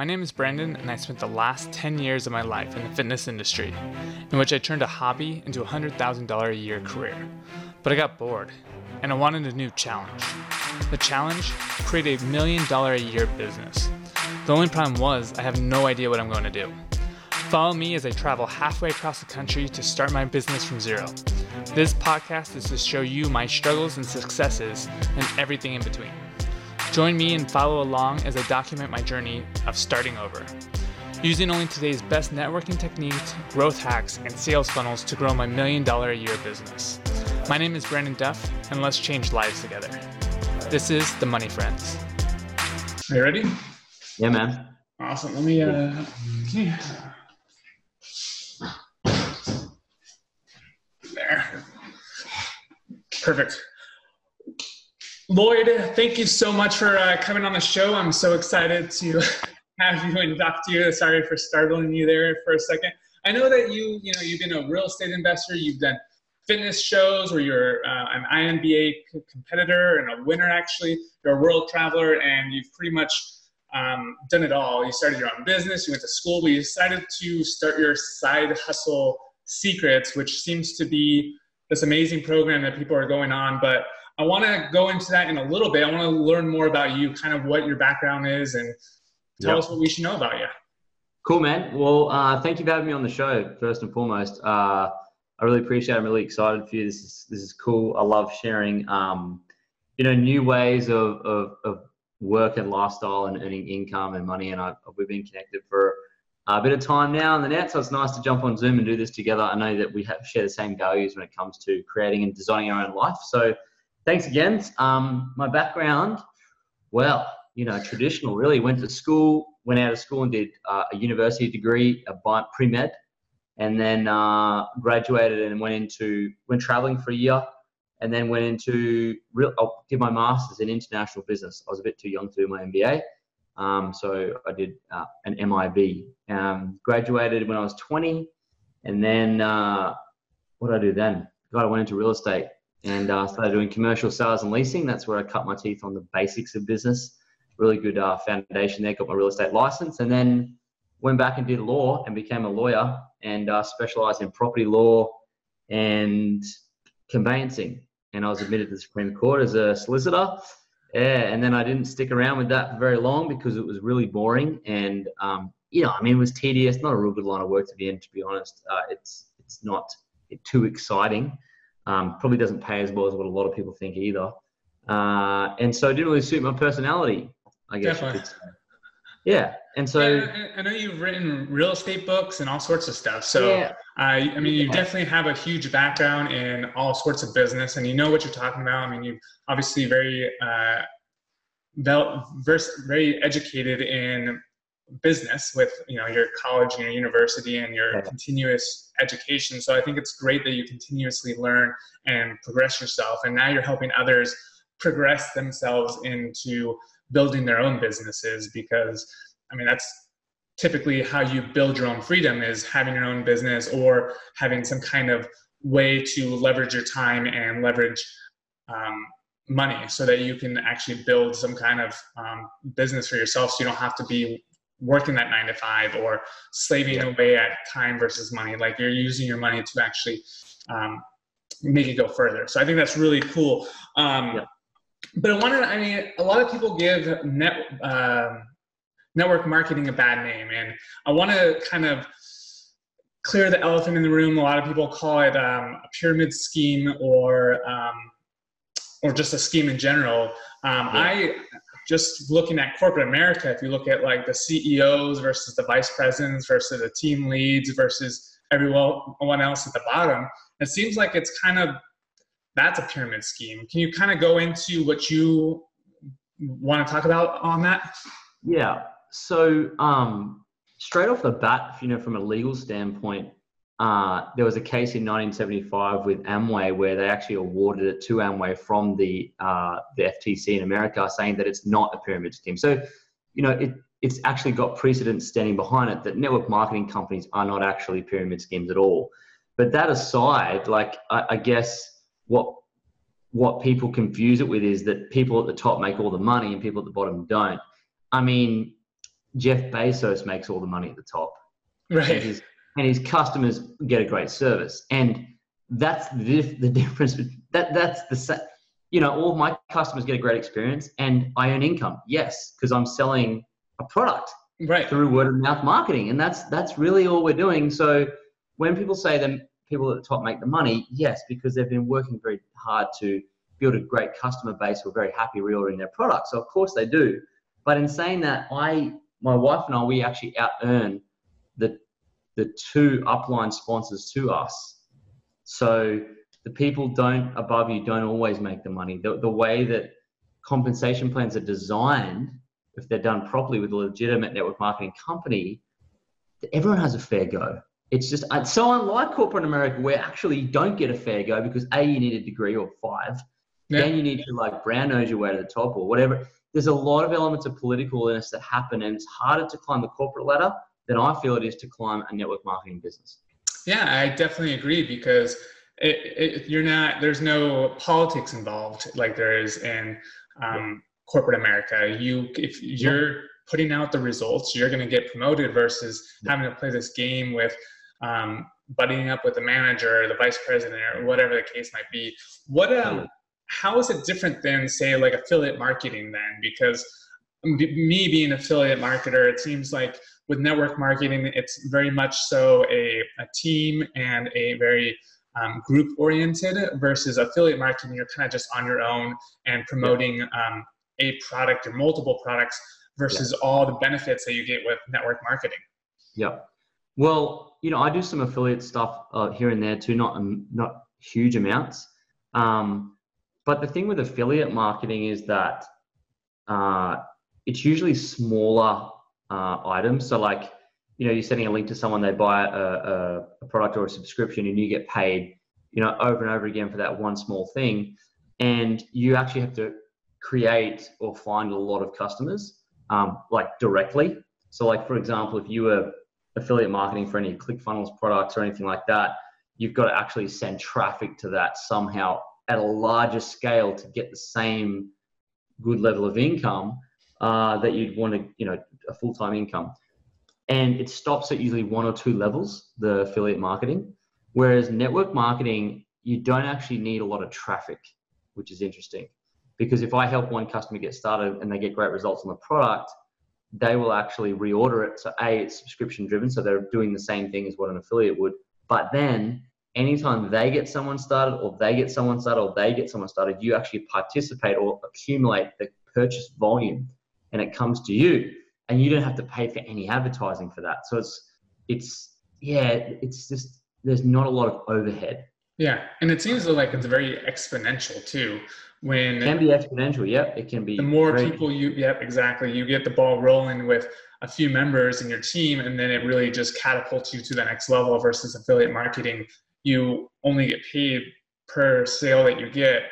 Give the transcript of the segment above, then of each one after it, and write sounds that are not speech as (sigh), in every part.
My name is Brandon, and I spent the last 10 years of my life in the fitness industry, in which I turned a hobby into a $100,000 a year career. But I got bored, and I wanted a new challenge. The challenge? Create a million dollar a year business. The only problem was, I have no idea what I'm going to do. Follow me as I travel halfway across the country to start my business from zero. This podcast is to show you my struggles and successes and everything in between. Join me and follow along as I document my journey of starting over. Using only today's best networking techniques, growth hacks, and sales funnels to grow my million dollar a year business. My name is Brandon Duff, and let's change lives together. This is The Money Friends. Are you ready? Yeah, man. Awesome. Let me, uh, okay. There. Perfect. Lloyd, thank you so much for uh, coming on the show. I'm so excited to (laughs) have you and talk to you. Sorry for startling you there for a second. I know that you, you know, you've been a real estate investor. You've done fitness shows where you're uh, an INBA competitor and a winner. Actually, you're a world traveler, and you've pretty much um, done it all. You started your own business. You went to school. but you decided to start your side hustle secrets, which seems to be this amazing program that people are going on, but I want to go into that in a little bit. I want to learn more about you, kind of what your background is, and tell yep. us what we should know about you. Cool, man. Well, uh, thank you for having me on the show. First and foremost, uh, I really appreciate. it. I'm really excited for you. This is this is cool. I love sharing, um, you know, new ways of, of, of work and lifestyle and earning income and money. And I, we've been connected for a bit of time now on the net, so it's nice to jump on Zoom and do this together. I know that we have share the same values when it comes to creating and designing our own life. So thanks again. Um, my background, well, you know, traditional really. Went to school, went out of school and did uh, a university degree, a pre-med, and then uh, graduated and went into, went traveling for a year and then went into real, I did my master's in international business. I was a bit too young to do my MBA. Um, so I did uh, an MIB. Um, graduated when I was 20, and then uh, what did I do then? God, I went into real estate and uh, started doing commercial sales and leasing. That's where I cut my teeth on the basics of business. Really good uh, foundation there. Got my real estate license, and then went back and did law and became a lawyer and uh, specialized in property law and conveyancing. And I was admitted to the Supreme Court as a solicitor. Yeah, and then I didn't stick around with that very long because it was really boring and um, you know, I mean, it was tedious. Not a real good line of work to be in, to be honest. Uh, it's it's not too exciting. Um, probably doesn't pay as well as what a lot of people think either. Uh, and so it didn't really suit my personality, I guess. Definitely. Yeah. And so yeah, I know you've written real estate books and all sorts of stuff. So yeah. uh, I mean, you definitely have a huge background in all sorts of business, and you know what you're talking about. I mean, you obviously very uh, very educated in business with you know your college and your university and your yeah. continuous education so i think it's great that you continuously learn and progress yourself and now you're helping others progress themselves into building their own businesses because i mean that's typically how you build your own freedom is having your own business or having some kind of way to leverage your time and leverage um, money so that you can actually build some kind of um, business for yourself so you don't have to be working that nine to five or slaving yeah. away at time versus money. Like you're using your money to actually um, make it go further. So I think that's really cool. Um, yeah. But I wanted, I mean, a lot of people give net, uh, network marketing a bad name. And I want to kind of clear the elephant in the room. A lot of people call it um, a pyramid scheme or, um, or just a scheme in general. Um, yeah. I just looking at corporate America, if you look at like the CEOs versus the vice presidents versus the team leads versus everyone else at the bottom, it seems like it's kind of that's a pyramid scheme. Can you kind of go into what you want to talk about on that? Yeah. So um, straight off the bat, you know, from a legal standpoint, uh, there was a case in 1975 with Amway where they actually awarded it to Amway from the uh, the FTC in America, saying that it's not a pyramid scheme. So, you know, it it's actually got precedent standing behind it that network marketing companies are not actually pyramid schemes at all. But that aside, like I, I guess what what people confuse it with is that people at the top make all the money and people at the bottom don't. I mean, Jeff Bezos makes all the money at the top. Right. His, and his customers get a great service. And that's the, the difference. That that's the you know all my customers get a great experience, and I earn income. Yes, because I'm selling a product right through word of mouth marketing, and that's that's really all we're doing. So when people say that people at the top make the money, yes, because they've been working very hard to build a great customer base who are very happy reordering their products. So of course they do. But in saying that, I my wife and I we actually out earn the the two upline sponsors to us so the people don't above you don't always make the money. The, the way that compensation plans are designed, if they're done properly with a legitimate network marketing company, everyone has a fair go. It's just it's so unlike corporate America where actually you don't get a fair go because a you need a degree or five, yeah. then you need to like brown nose your way to the top or whatever. There's a lot of elements of politicalness that happen, and it's harder to climb the corporate ladder than I feel it is to climb a network marketing business. Yeah, I definitely agree because it, it, you're not. There's no politics involved like there is in um, corporate America. You, if you're putting out the results, you're going to get promoted versus having to play this game with um, buddying up with the manager or the vice president or whatever the case might be. What um, how is it different than say like affiliate marketing then? Because me being an affiliate marketer, it seems like with network marketing, it's very much so a, a team and a very um, group oriented versus affiliate marketing. You're kind of just on your own and promoting um, a product or multiple products versus yeah. all the benefits that you get with network marketing. Yeah. Well, you know, I do some affiliate stuff uh, here and there too, not um, not huge amounts. Um, but the thing with affiliate marketing is that uh, it's usually smaller uh, items. So like, you know, you're sending a link to someone, they buy a, a, a, product or a subscription and you get paid, you know, over and over again for that one small thing. And you actually have to create or find a lot of customers, um, like directly. So like, for example, if you were affiliate marketing for any ClickFunnels products or anything like that, you've got to actually send traffic to that somehow at a larger scale to get the same good level of income uh, that you'd want to, you know, a full time income. And it stops at usually one or two levels, the affiliate marketing. Whereas network marketing, you don't actually need a lot of traffic, which is interesting. Because if I help one customer get started and they get great results on the product, they will actually reorder it. So, A, it's subscription driven. So they're doing the same thing as what an affiliate would. But then anytime they get someone started or they get someone started or they get someone started, you actually participate or accumulate the purchase volume and it comes to you and you don't have to pay for any advertising for that. So it's, it's, yeah, it's just, there's not a lot of overhead. Yeah. And it seems like it's very exponential too. When it can be exponential. Yep. It can be. The more great. people you, yep, exactly. You get the ball rolling with a few members in your team and then it really just catapults you to the next level versus affiliate marketing you only get paid per sale that you get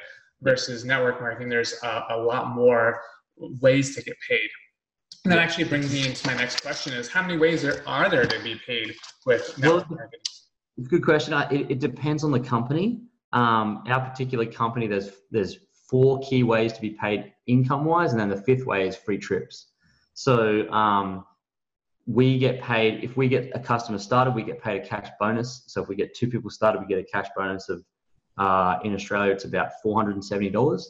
versus network marketing there's a, a lot more ways to get paid. And that actually brings me into my next question is how many ways there are there to be paid with network well, marketing good question. It, it, depends on the company. Um, our particular company there's there's four key ways to be paid income wise and then the fifth way is free trips. So um, we get paid if we get a customer started we get paid a cash bonus. So if we get two people started we get a cash bonus of uh, in australia it's about $470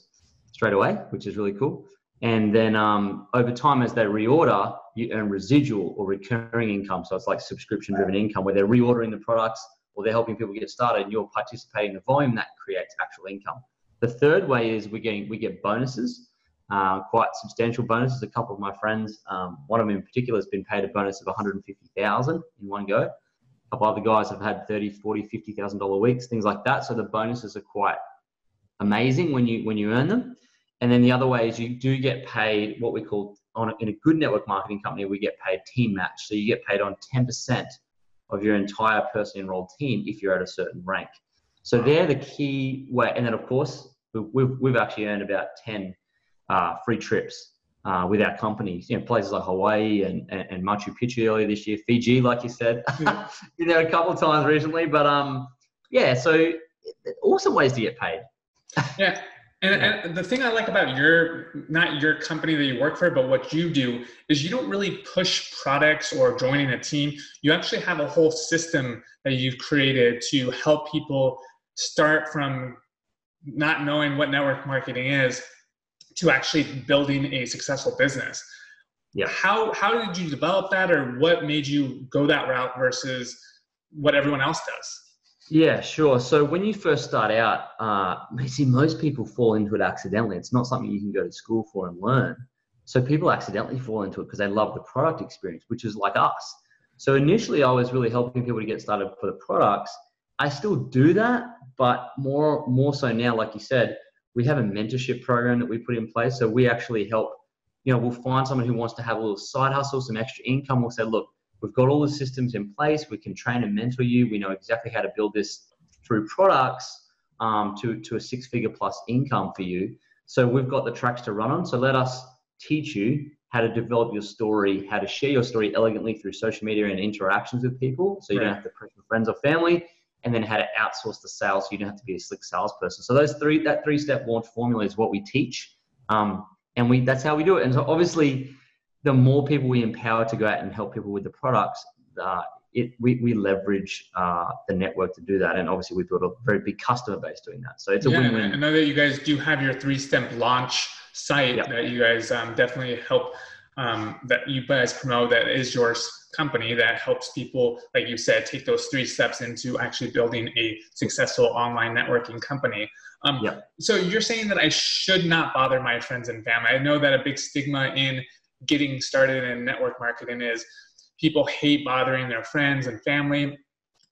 straight away which is really cool and then um, over time as they reorder you earn residual or recurring income so it's like subscription driven income where they're reordering the products or they're helping people get started and you're participating in the volume that creates actual income the third way is we're getting we get bonuses uh, quite substantial bonuses. A couple of my friends, um, one of them in particular, has been paid a bonus of 150,000 in one go. A couple other guys have had 30, 40, 50,000 dollar weeks, things like that. So the bonuses are quite amazing when you when you earn them. And then the other way is you do get paid what we call on a, in a good network marketing company, we get paid team match. So you get paid on 10% of your entire person enrolled team if you're at a certain rank. So they're the key way. And then of course, we've, we've actually earned about 10 uh, free trips uh, with our companies. You know, places like Hawaii and, and, and Machu Picchu earlier this year, Fiji, like you said, (laughs) yeah. been there a couple of times recently. But um, yeah, so awesome ways to get paid. yeah, And, and, the thing I like about your, not your company that you work for, but what you do is you don't really push products or joining a team. You actually have a whole system that you've created to help people start from not knowing what network marketing is to actually building a successful business. Yeah. How, how did you develop that or what made you go that route versus what everyone else does? Yeah, sure. So when you first start out, uh, (laughs) see, most people fall into it accidentally. It's not something you can go to school for and learn. So people accidentally fall into it because they love the product experience, which is like us. So initially, I was really helping people to get started for the products. I still do that, but more more so now, like you said, we have a mentorship program that we put in place. So we actually help. You know, we'll find someone who wants to have a little side hustle, some extra income. We'll say, look, We've got all the systems in place. We can train and mentor you. We know exactly how to build this through products um, to, to a six figure plus income for you. So we've got the tracks to run on. So let us teach you how to develop your story, how to share your story elegantly through social media and interactions with people. So you right. don't have to press your friends or family. And then how to outsource the sales so you don't have to be a slick salesperson. So those three, that three step launch formula is what we teach. Um, and we, that's how we do it. And so obviously the more people we empower to go out and help people with the products, uh, it, we, we leverage uh, the network to do that. And obviously, we've built a very big customer base doing that. So it's a yeah, win-win. I know that you guys do have your three-step launch site yep. that you guys um, definitely help um, that you guys promote that is your company that helps people, like you said, take those three steps into actually building a successful online networking company. Um, yep. So you're saying that I should not bother my friends and family. I know that a big stigma in getting started in network marketing is people hate bothering their friends and family.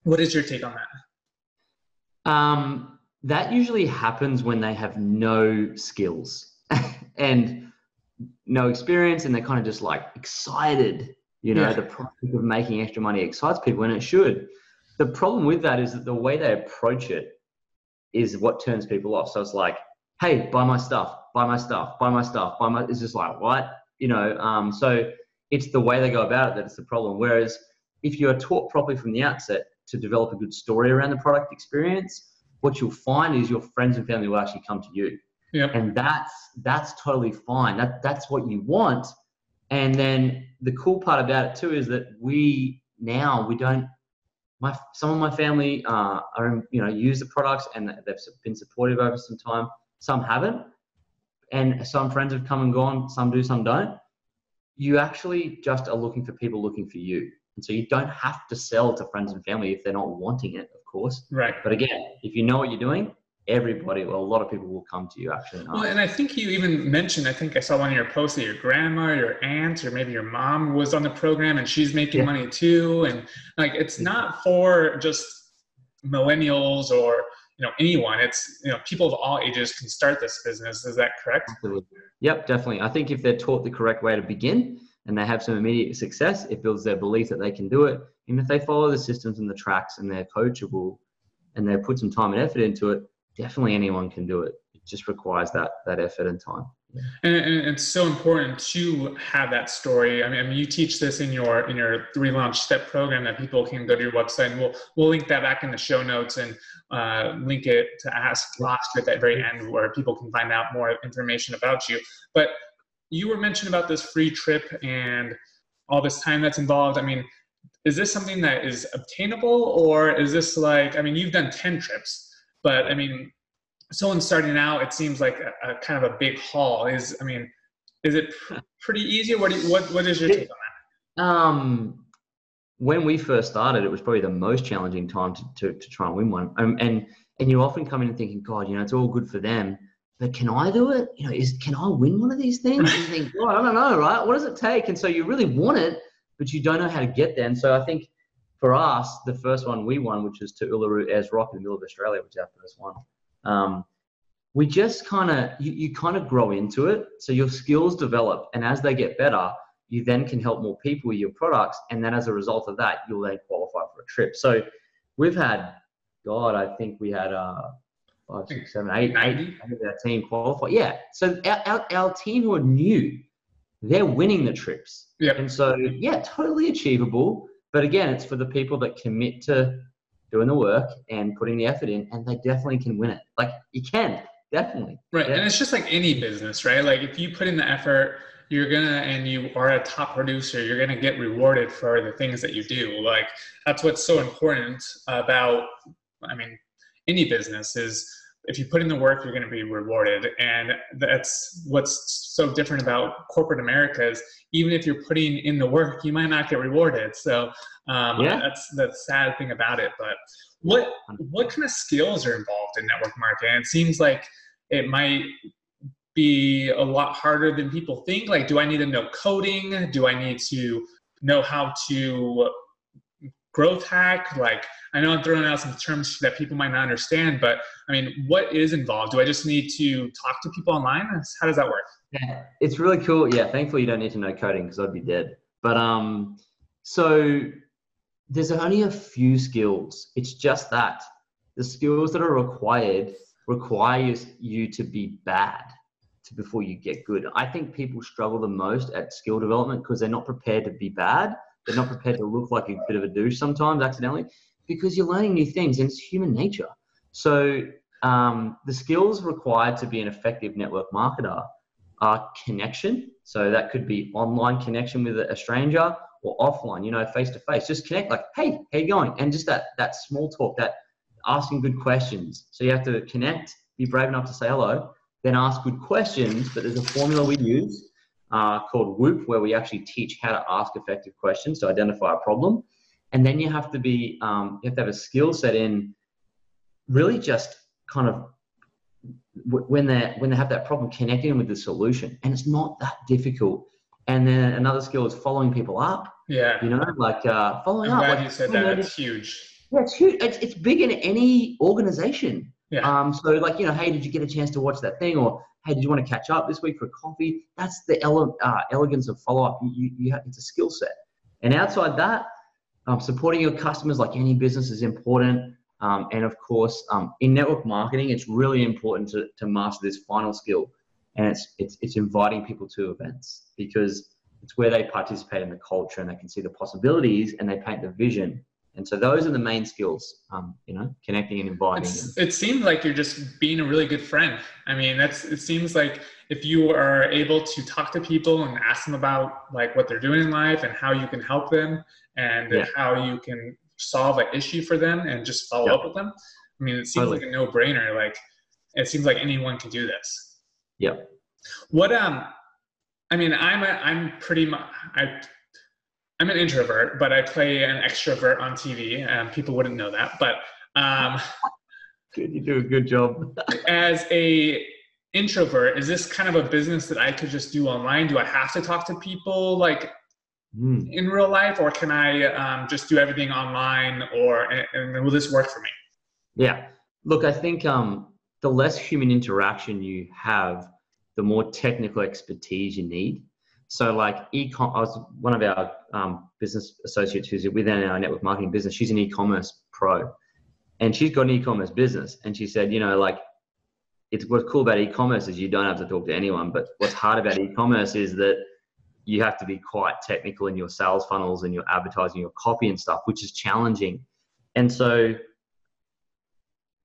What is your take on that? Um, that usually happens when they have no skills (laughs) and no experience, and they're kind of just like excited. You know, yeah. the prospect of making extra money excites people, and it should. The problem with that is that the way they approach it is what turns people off. So it's like, hey, buy my stuff, buy my stuff, buy my stuff, buy my. It's just like, what? You know, um, so it's the way they go about it that's the problem. Whereas if you are taught properly from the outset to develop a good story around the product experience, what you'll find is your friends and family will actually come to you. Yep. And that's that's totally fine. That that's what you want. And then the cool part about it too is that we now we don't my some of my family uh, are you know use the products and they've been supportive over some time. Some haven't, and some friends have come and gone, some do, some don't. You actually just are looking for people looking for you. And so you don't have to sell to friends and family if they're not wanting it, of course. Right. But again, if you know what you're doing, everybody, well, a lot of people will come to you actually. Well, and I think you even mentioned, I think I saw one of your posts that your grandma, your aunt, or maybe your mom was on the program and she's making yeah. money too. And like, it's not for just millennials or you know anyone. It's you know people of all ages can start this business. Is that correct? Absolutely. yep definitely. I think if they're taught the correct way to begin and they have some immediate success it builds their belief that they can do it. And if they follow the systems and the tracks and they're coachable and they put some time and effort into it definitely anyone can do it. It just requires that that effort and time and, and, it's so important to have that story. I mean, I mean, you teach this in your in your three launch step program that people can go to your website, and we'll we'll link that back in the show notes and uh, link it to Ask Oscar at that very end, where people can find out more information about you. But you were mentioning about this free trip and all this time that's involved. I mean, is this something that is obtainable, or is this like? I mean, you've done ten trips, but I mean, someone starting out, it seems like a, a, kind of a big haul. Is I mean, is it pr- (laughs) pretty easy? What do you, what what is your take on that? Um, when we first started, it was probably the most challenging time to to, to try and win one. Um, and and you often come in and thinking, God, you know, it's all good for them, but can I do it? You know, is can I win one of these things? And you think, God, I don't know, right? What does it take? And so you really want it, but you don't know how to get there. And so I think for us, the first one we won, which was to Uluru Ayers Rock in the middle of Australia, which is our first one um, we just kind of you, you kind of grow into it. So your skills develop and as they get better you then can help more people with your products and then as a result of that you'll then qualify for a trip. So we've had god i think we had uh five six seven eight eight of our team qualify. Yeah. So our, our, our team who are new they're winning the trips. Yeah and so yeah totally achievable. But again it's for the people that commit to doing the work and putting the effort in, and they definitely can win it. Like you can definitely. Right. Yeah. And it's just like any business, right? Like if you put in the effort, you're gonna and you are a top producer, you're gonna get rewarded for the things that you do. Like that's what's so important about I mean, any business is if you put in the work, you're going to be rewarded. And that's what's so different about corporate America is even if you're putting in the work, you might not get rewarded. So um, yeah. that's the sad thing about it. But what what kind of skills are involved in network marketing? It seems like it might be a lot harder than people think. Like, do I need to know coding? Do I need to know how to growth hack? Like, I know I'm throwing out some terms that people might not understand, but I mean, what is involved? Do I just need to talk to people online? How does that work? Yeah, it's really cool. Yeah, thankfully you don't need to know coding because I'd be dead. But um, so there's only a few skills. It's just that the skills that are required requires you to be bad to before you get good. I think people struggle the most at skill development because they're not prepared to be bad. They're not prepared to look like a bit of a douche sometimes accidentally because you're learning new things and it's human nature. So um, the skills required to be an effective network marketer are connection. So that could be online connection with a stranger or offline, you know, face to face. Just connect like, hey, how you going? And just that that small talk, that asking good questions. So you have to connect, be brave enough to say hello, then ask good questions. But there's a formula we use uh, called WHOOP, where we actually teach how to ask effective questions to identify a problem. And then you have to be um, you have to have a skill set in really just kind of when they when they have that problem connecting them with the solution. And it's not that difficult. And then another skill is following people up. Yeah. You know like uh, following I'm up glad like, you said that. it's huge. Yeah it's huge. It's, it's big in any organization. Yeah. um so like you know hey did you get a chance to watch that thing? Or hey did you want to catch up this week for coffee that's the ele- uh, elegance of follow-up you, you have, it's a skill set and outside that um, supporting your customers, like any business, is important. Um, and of course, um, in network marketing, it's really important to, to master this final skill. And it's, it's, it's inviting people to events because it's where they participate in the culture and they can see the possibilities and they paint the vision. And so those are the main skills, um, you know, connecting and inviting. it seems like you're just being a really good friend. I mean, that's, it seems like if you are able to talk to people and ask them about like what they're doing in life and how you can help them and yeah. how you can solve an issue for them and just follow up with them. I mean, it seems totally. like a no-brainer. Like, it seems like anyone can do this. Yep. What um, I mean, I'm a, I'm pretty much I. I'm an introvert, but I play an extrovert on TV, and people wouldn't know that. But um, good, you do a good job. (laughs) as a introvert, is this kind of a business that I could just do online? Do I have to talk to people like mm. in real life, or can I um, just do everything online? Or and, and, will this work for me? Yeah, look, I think um, the less human interaction you have, the more technical expertise you need. So, like e-com, I was one of our um, business associates who's within our network marketing business. She's an e-commerce pro, and she's got an e-commerce business. And she said, you know, like it's what's cool about e-commerce is you don't have to talk to anyone. But what's hard about e-commerce is that you have to be quite technical in your sales funnels and your advertising, your copy and stuff, which is challenging. And so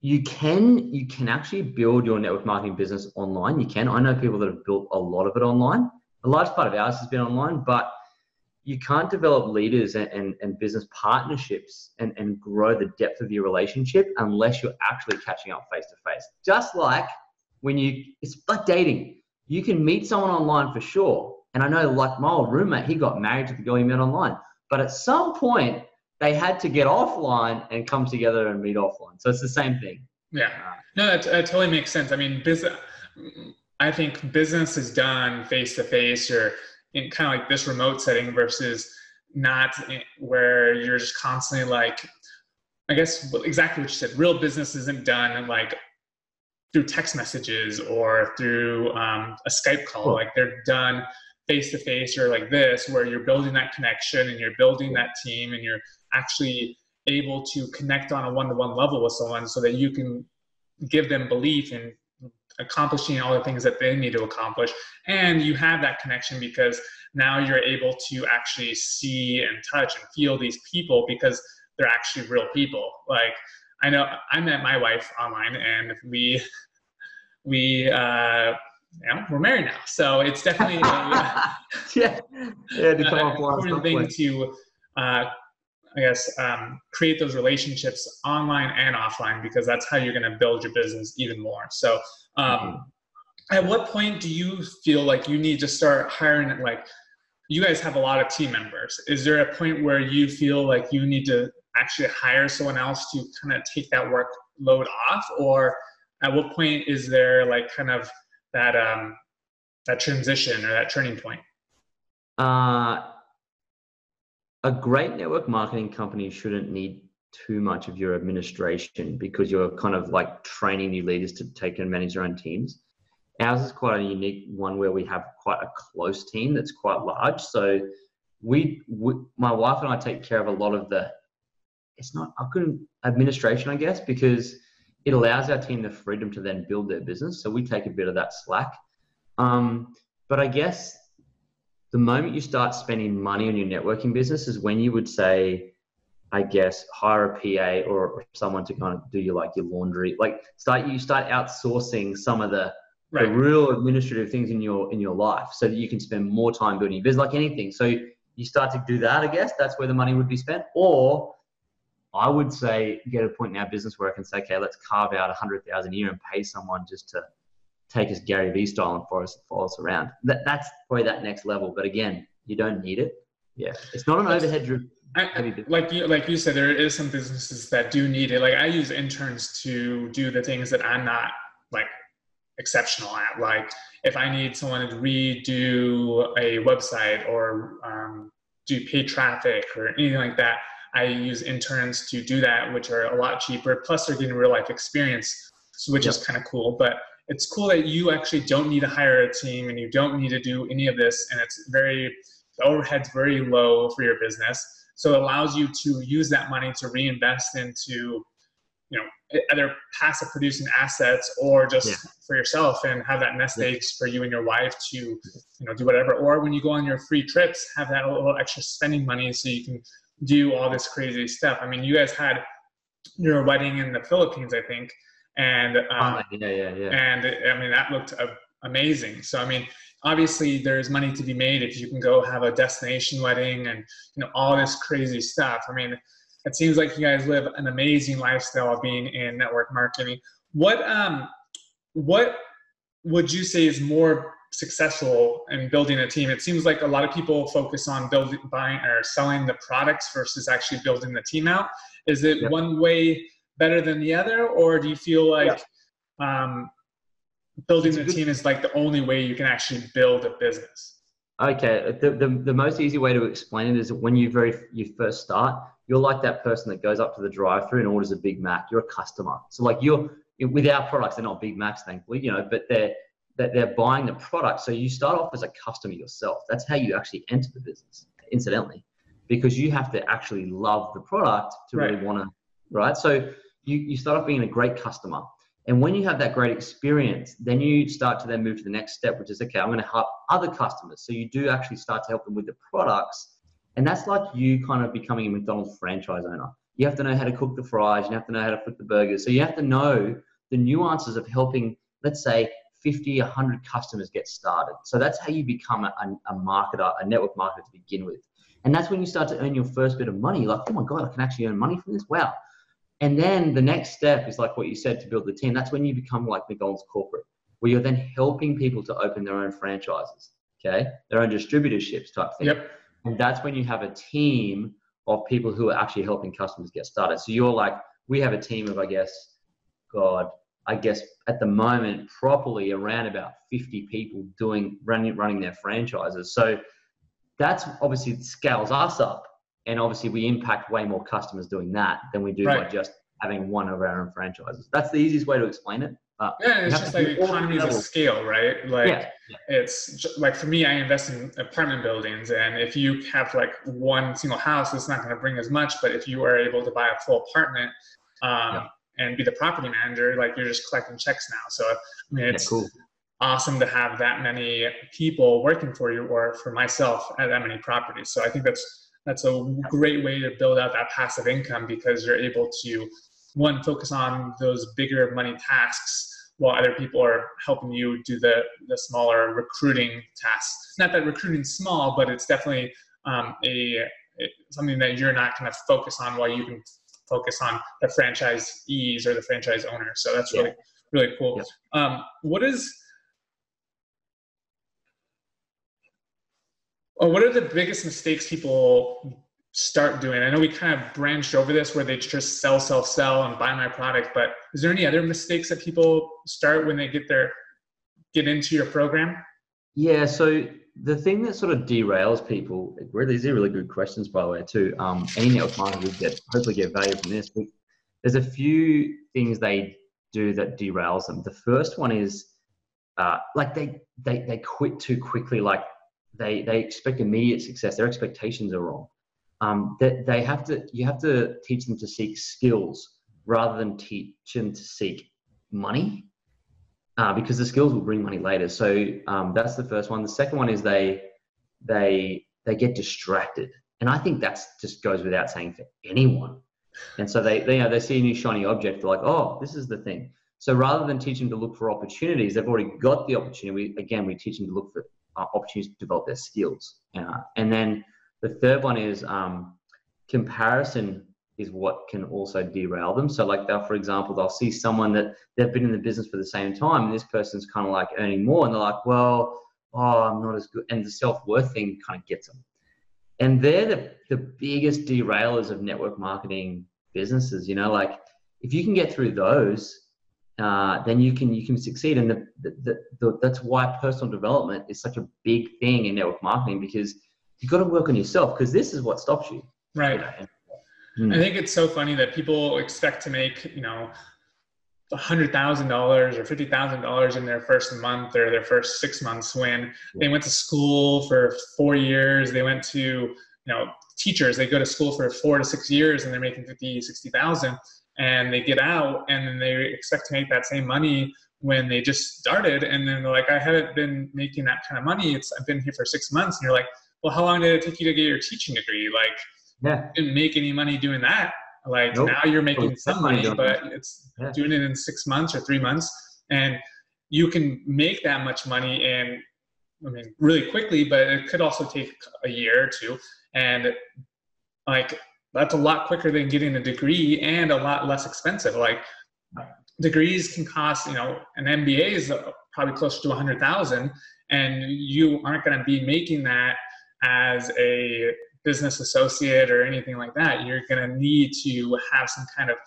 you can you can actually build your network marketing business online. You can. I know people that have built a lot of it online. A large part of ours has been online, but you can't develop leaders and, and, and business partnerships and, and grow the depth of your relationship unless you're actually catching up face to face. Just like when you, it's like dating. You can meet someone online for sure, and I know, like my old roommate, he got married to the girl he met online. But at some point, they had to get offline and come together and meet offline. So it's the same thing. Yeah. Uh, no, that, that totally makes sense. I mean, business. I think business is done face to face or in kind of like this remote setting versus not where you're just constantly like, I guess exactly what you said. Real business isn't done like through text messages or through um, a Skype call. Cool. Like they're done face to face or like this where you're building that connection and you're building that team and you're actually able to connect on a one-to-one level with someone so that you can give them belief in accomplishing all the things that they need to accomplish and you have that connection because now you're able to actually see and touch and feel these people because they're actually real people like i know i met my wife online and we we uh, you know, we're married now. So it's definitely a, (laughs) yeah, yeah, to come an up with important thing to, uh, I guess, um, create those relationships online and offline because that's how you're going to build your business even more. So, um, at what point do you feel like you need to start hiring? Like, you guys have a lot of team members. Is there a point where you feel like you need to actually hire someone else to kind of take that workload off, or at what point is there like kind of that um, that transition or that turning point? Uh, a great network marketing company shouldn't need too much of your administration because you're kind of like training new leaders to take and manage their own teams. Ours is quite a unique one where we have quite a close team that's quite large. So we, we my wife and I take care of a lot of the. It's not I couldn't administration, I guess, because it allows our team the freedom to then build their business. So we take a bit of that slack. Um, but I guess the moment you start spending money on your networking business is when you would say, I guess, hire a PA or, someone to kind of do your like your laundry. Like start you start outsourcing some of the Right. the real administrative things in your in your life so that you can spend more time building your business like anything. So you start to do that i guess that's where the money would be spent. Or i would say get a point in our business where i can say okay let's carve out a hundred thousand a year and pay someone just to take us gary vee style and follow us, follow us around. That, that's probably that next level. But again you don't need it yeah it's not an overhead driven I, like you like you said, there is some businesses that do need it. Like I use interns to do the things that I'm not like exceptional at. Like if I need someone to redo a website or um, do paid traffic or anything like that, I use interns to do that, which are a lot cheaper. Plus, they're getting real life experience, which is kind of cool. But it's cool that you actually don't need to hire a team and you don't need to do any of this, and it's very the overhead's very low for your business. So it allows you to use that money to reinvest into, you know, either passive producing assets or just Yeah. for yourself and have that nest Yeah. eggs for you and your wife to, you know, do whatever. Or when you go on your free trips, have that little extra spending money so you can do all this crazy stuff. I mean, you guys had your wedding in the Philippines, I think, and um, yeah yeah yeah and I mean that looked amazing. So I mean, obviously there's money to be made if you can go have a destination wedding and you know all this crazy stuff. I mean, it seems like you guys live an amazing lifestyle being in network marketing. What um, what would you say is more successful in building a team? It seems like a lot of people focus on building, buying, or selling the products versus actually building the team out. Is it Yep. one way better than the other, or do you feel like um, building the team is like the only way you can actually build a business? Okay, the, the, the most easy way to explain it is that when you very you first start, you're like that person that goes up to the drive-through and orders a Big Mac. You're a customer, so like you're with our products, they're not Big Macs, thankfully, you know, but they're that they're buying the product. So you start off as a customer yourself. That's how you actually enter the business, incidentally, because you have to actually love the product to really want to, right? So you, you start off being a great customer. And when you have that great experience, then you start to then move to the next step, which is okay, I'm going to help other customers. So you do actually start to help them with the products. And that's like you kind of becoming a McDonald's franchise owner. You have to know how to cook the fries, you have to know how to flip the burgers. So you have to know the nuances of helping, let's say, 50, 100 customers get started. So that's how you become a, a, marketer, a network marketer to begin with. And that's when you start to earn your first bit of money. Like, oh my God, I can actually earn money from this. Wow. And then the next step is like what you said to build the team. That's when you become like McDonald's corporate, where you're then helping people to open their own franchises, okay, their own distributorships type thing. Yep. And that's when you have a team of people who are actually helping customers get started. So you're like, we have a team of, I guess, God, I guess at the moment, properly around about 50 people doing running running their franchises. So that's obviously scales us up, and obviously we impact way more customers doing that than we do by just having one of our own franchises. That's the easiest way to explain it. Uh, Yeah, it's just like economies of scale, right? Like yeah, yeah. it's like for me, I invest in apartment buildings, and if you have like one single house, it's not going to bring as much. But if you are able to buy a full apartment um, Yeah. and be the property manager, like you're just collecting checks now. So I mean, yeah, it's cool. awesome to have that many people working for you, or for myself, at that many properties. So I think that's that's a great way to build out that passive income because you're able to one focus on those bigger money tasks while other people are helping you do the the smaller recruiting tasks. Not that recruiting's small, but it's definitely um, a, a, something that you're not going to focus on while you can focus on the franchisees or the franchise owner. So that's really yeah. really cool. Yeah. Um, what is oh, what are the biggest mistakes people start doing? I know we kind of branched over this where they just sell, sell, sell and buy my product, but is there any other mistakes that people start when they get their get into your program? Yeah, so the thing that sort of derails people, these are really good questions, by the way, too. Um, any network marketers get hopefully get value from this. There's a few things they do that derails them. The first one is uh, like they, they they quit too quickly. Like they they expect immediate success. Their expectations are wrong. Um, that they, have to you have to teach them to seek skills rather than teach them to seek money uh, because the skills will bring money later. So um, that's the first one. The second one is they they they get distracted, and I think that's just goes without saying for anyone. And so they, they you know they see a new shiny object, they're like, oh, this is the thing. So rather than teaching them to look for opportunities, they've already got the opportunity. We, again, we teach them to look for uh, opportunities to develop their skills. Uh, and then the third one is um, comparison is what can also derail them. So like they'll, for example, they'll see someone that they've been in the business for the same time and this person's kind of like earning more and they're like, well, oh, I'm not as good. And the self-worth thing kind of gets them. And they're the, the biggest derailers of network marketing businesses, you know, like if you can get through those, uh, then you can you can succeed. And the, the, the, that's why personal development is such a big thing in network marketing because you've got to work on yourself because this is what stops you. Right. Mm. I think it's so funny that people expect to make, you know, hundred thousand dollars or fifty thousand dollars in their first month or their first six months when they went to school for four years. They went to, you know, teachers, they go to school for four to six years and they're making 50, 60,000 and they get out and then they expect to make that same money when they just started. And then they're like, I haven't been making that kind of money. It's, I've been here for six months. And you're like, well, how long did it take you to get your teaching degree? Like, yeah. didn't make any money doing that. Like nope. now you're making some money, but it's yeah. doing it in six months or three months, and you can make that much money in, I mean, really quickly. But it could also take a year or two, and like that's a lot quicker than getting a degree and a lot less expensive. Like degrees can cost, you know, an MBA is probably closer to a hundred thousand, and you aren't going to be making that as a business associate or anything like that, you're going to need to have some kind of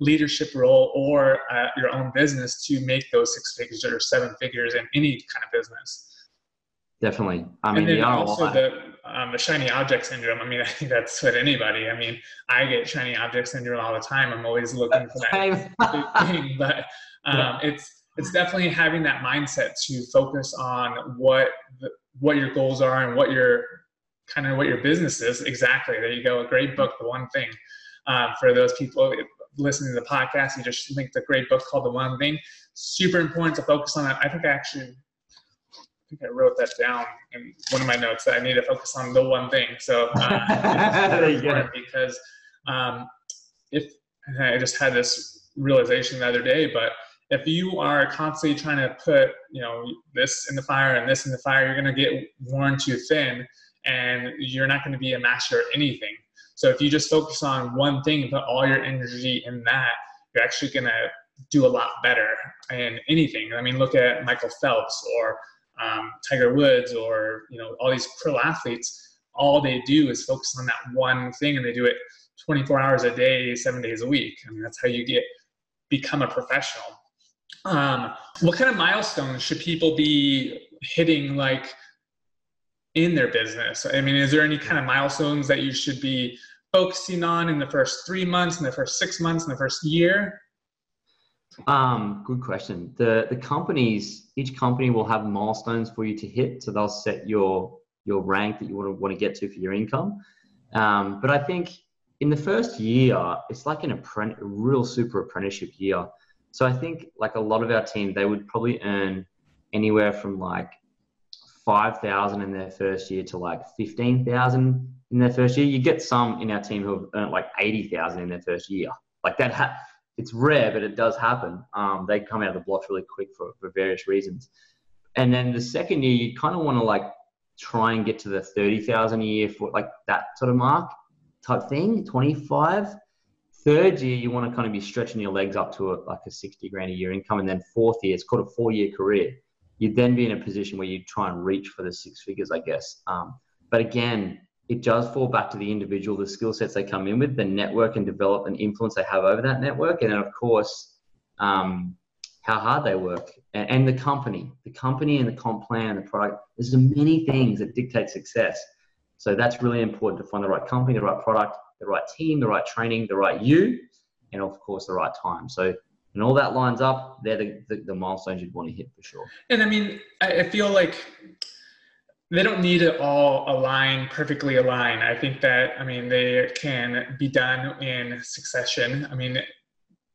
leadership role or uh, your own business to make those six figures or seven figures in any kind of business. Definitely. I mean, and then also the, um, the shiny object syndrome. I mean, (laughs) I think that's with anybody. I mean, I get shiny object syndrome all the time. I'm always looking for that (laughs) thing, but um, yeah. it's it's definitely having that mindset to focus on what the, what your goals are and what your kind of what your business is. Exactly. There you go. A great book, The One Thing. Um, for those people listening to the podcast, you just linked a great book called The One Thing. Super important to focus on that. I think I actually, I think I wrote that down in one of my notes that I need to focus on the one thing. So (laughs) uh, because um, if I just had this realization the other day, but if you are constantly trying to put you know this in the fire and this in the fire, you're going to get worn too thin and you're not going to be a master at anything. So if you just focus on one thing and put all your energy in that, you're actually going to do a lot better in anything. I mean, look at Michael Phelps or um, Tiger Woods or you know all these pro athletes. All they do is focus on that one thing, and they do it 24 hours a day, seven days a week. I mean, that's how you get become a professional. Um, what kind of milestones should people be hitting? Like in their business? I mean, is there any kind of milestones that you should be focusing on in the first three months, in the first six months, in the first year? Um, good question. The the companies, each company will have milestones for you to hit, so they'll set your your rank that you want to want to get to for your income. Um, but I think in the first year, it's like an apprentice, real super apprenticeship year. So I think like a lot of our team, they would probably earn anywhere from like 5,000 in their first year to like 15,000 in their first year. You get some in our team who have earned like 80,000 in their first year. Like that, ha- it's rare, but it does happen. Um, they come out of the blocks really quick for, for various reasons. And then the second year, you kind of want to like try and get to the 30,000 a year for like that sort of mark type thing, 25. Third year, you want to kind of be stretching your legs up to a, like a 60 grand a year income. And then fourth year, it's called a four year career. You'd then be in a position where you try and reach for the six figures, I guess. Um, but again, it does fall back to the individual, the skill sets they come in with, the network and develop and influence they have over that network, and then of course, um, how hard they work and, and, the company, the company and the comp plan, the product. There's many things that dictate success. So that's really important to find the right company, the right product, the right team, the right training, the right you, and of course the right time. So and all that lines up, they're the, the, the milestones you'd want to hit for sure. And I mean, I feel like they don't need to all align perfectly align. I think that I mean they can be done in succession. I mean,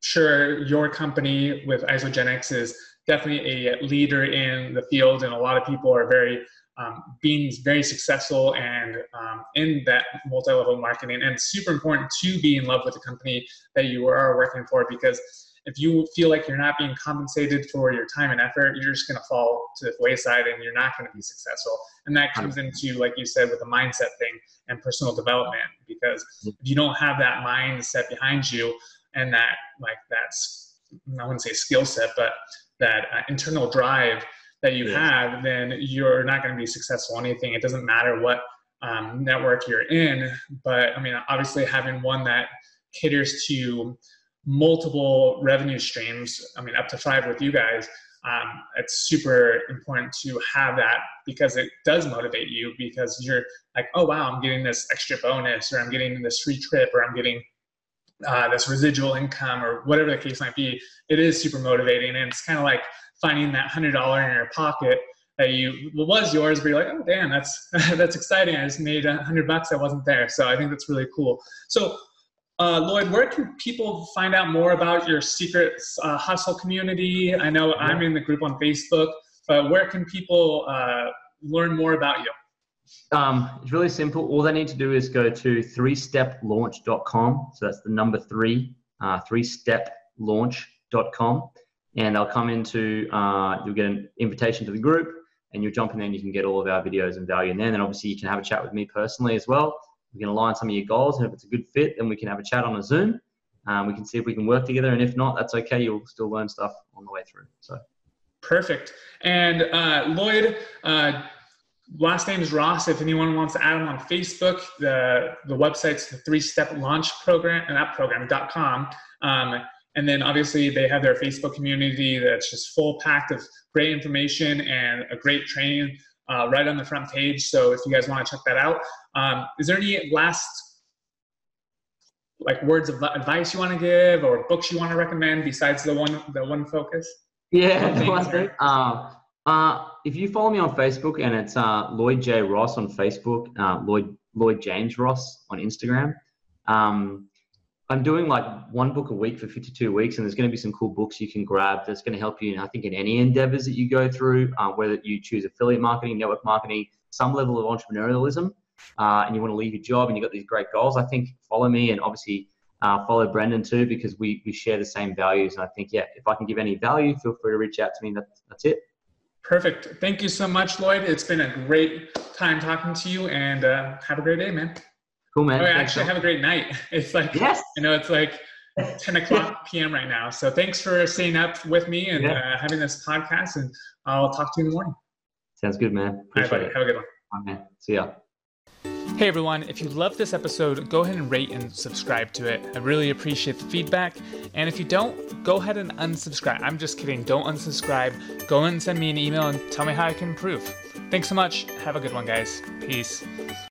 sure, your company with Isagenix is definitely a leader in the field, and a lot of people are very um, being very successful and um, in that multi-level marketing. And super important to be in love with the company that you are working for because if you feel like you're not being compensated for your time and effort, you're just going to fall to the wayside and you're not going to be successful. And that comes into, like you said, with the mindset thing and personal development. Because if you don't have that mindset behind you and that, like, that's, I wouldn't say skill set, but that uh, internal drive that you yeah. have, then you're not going to be successful in anything. It doesn't matter what um, network you're in. But I mean, obviously, having one that caters to multiple revenue streams, I mean, up to five with you guys, um, it's super important to have that because it does motivate you because you're like, oh, wow, I'm getting this extra bonus or I'm getting this free trip or I'm getting uh, this residual income or whatever the case might be. It is super motivating. And it's kind of like finding that $100 in your pocket that you was yours, but you're like, oh damn, that's (laughs) that's exciting. I just made a hundred bucks that wasn't there. So I think that's really cool. So uh, Lloyd, where can people find out more about your secret uh, hustle community? I know yeah. I'm in the group on Facebook, but where can people uh, learn more about you? Um, it's really simple. All they need to do is go to threesteplaunch.com. So that's the number three, uh, threesteplaunch.com. And they'll come into, uh, you'll get an invitation to the group and you'll jump in there and you can get all of our videos and value in there. And then obviously you can have a chat with me personally as well we can align some of your goals, and if it's a good fit, then we can have a chat on a Zoom. Um, we can see if we can work together, and if not, that's okay. You'll still learn stuff on the way through. So perfect. And uh, Lloyd, uh, last name is Ross. If anyone wants to add him on Facebook, the the website's the Three Step Launch Program and that program.com. Um, and then obviously they have their Facebook community that's just full packed of great information and a great training uh, right on the front page. So if you guys want to check that out, um, is there any last like words of advice you want to give or books you want to recommend besides the one the one focus? Yeah, (laughs) the thing. Uh, uh, if you follow me on Facebook and it's uh, Lloyd J Ross on Facebook, uh, Lloyd Lloyd James Ross on Instagram. Um, I'm doing like one book a week for 52 weeks, and there's going to be some cool books you can grab that's going to help you. I think in any endeavors that you go through, uh, whether you choose affiliate marketing, network marketing, some level of entrepreneurialism, uh, and you want to leave your job and you've got these great goals, I think follow me and obviously uh, follow Brandon too because we we share the same values. And I think yeah, if I can give any value, feel free to reach out to me. That's that's it. Perfect. Thank you so much, Lloyd. It's been a great time talking to you, and uh, have a great day, man. Cool, man. Oh, actually, have a great night. (laughs) It's like, yes. you know, it's like 10 (laughs) o'clock p.m. right now. So thanks for staying up with me and yeah. uh, having this podcast. And I'll talk to you in the morning. Sounds good, man. Appreciate All right, Have a good one. Bye, man. See ya. Hey everyone, if you loved this episode, go ahead and rate and subscribe to it. I really appreciate the feedback. And if you don't, go ahead and unsubscribe. I'm just kidding. Don't unsubscribe. Go and send me an email and tell me how I can improve. Thanks so much. Have a good one, guys. Peace.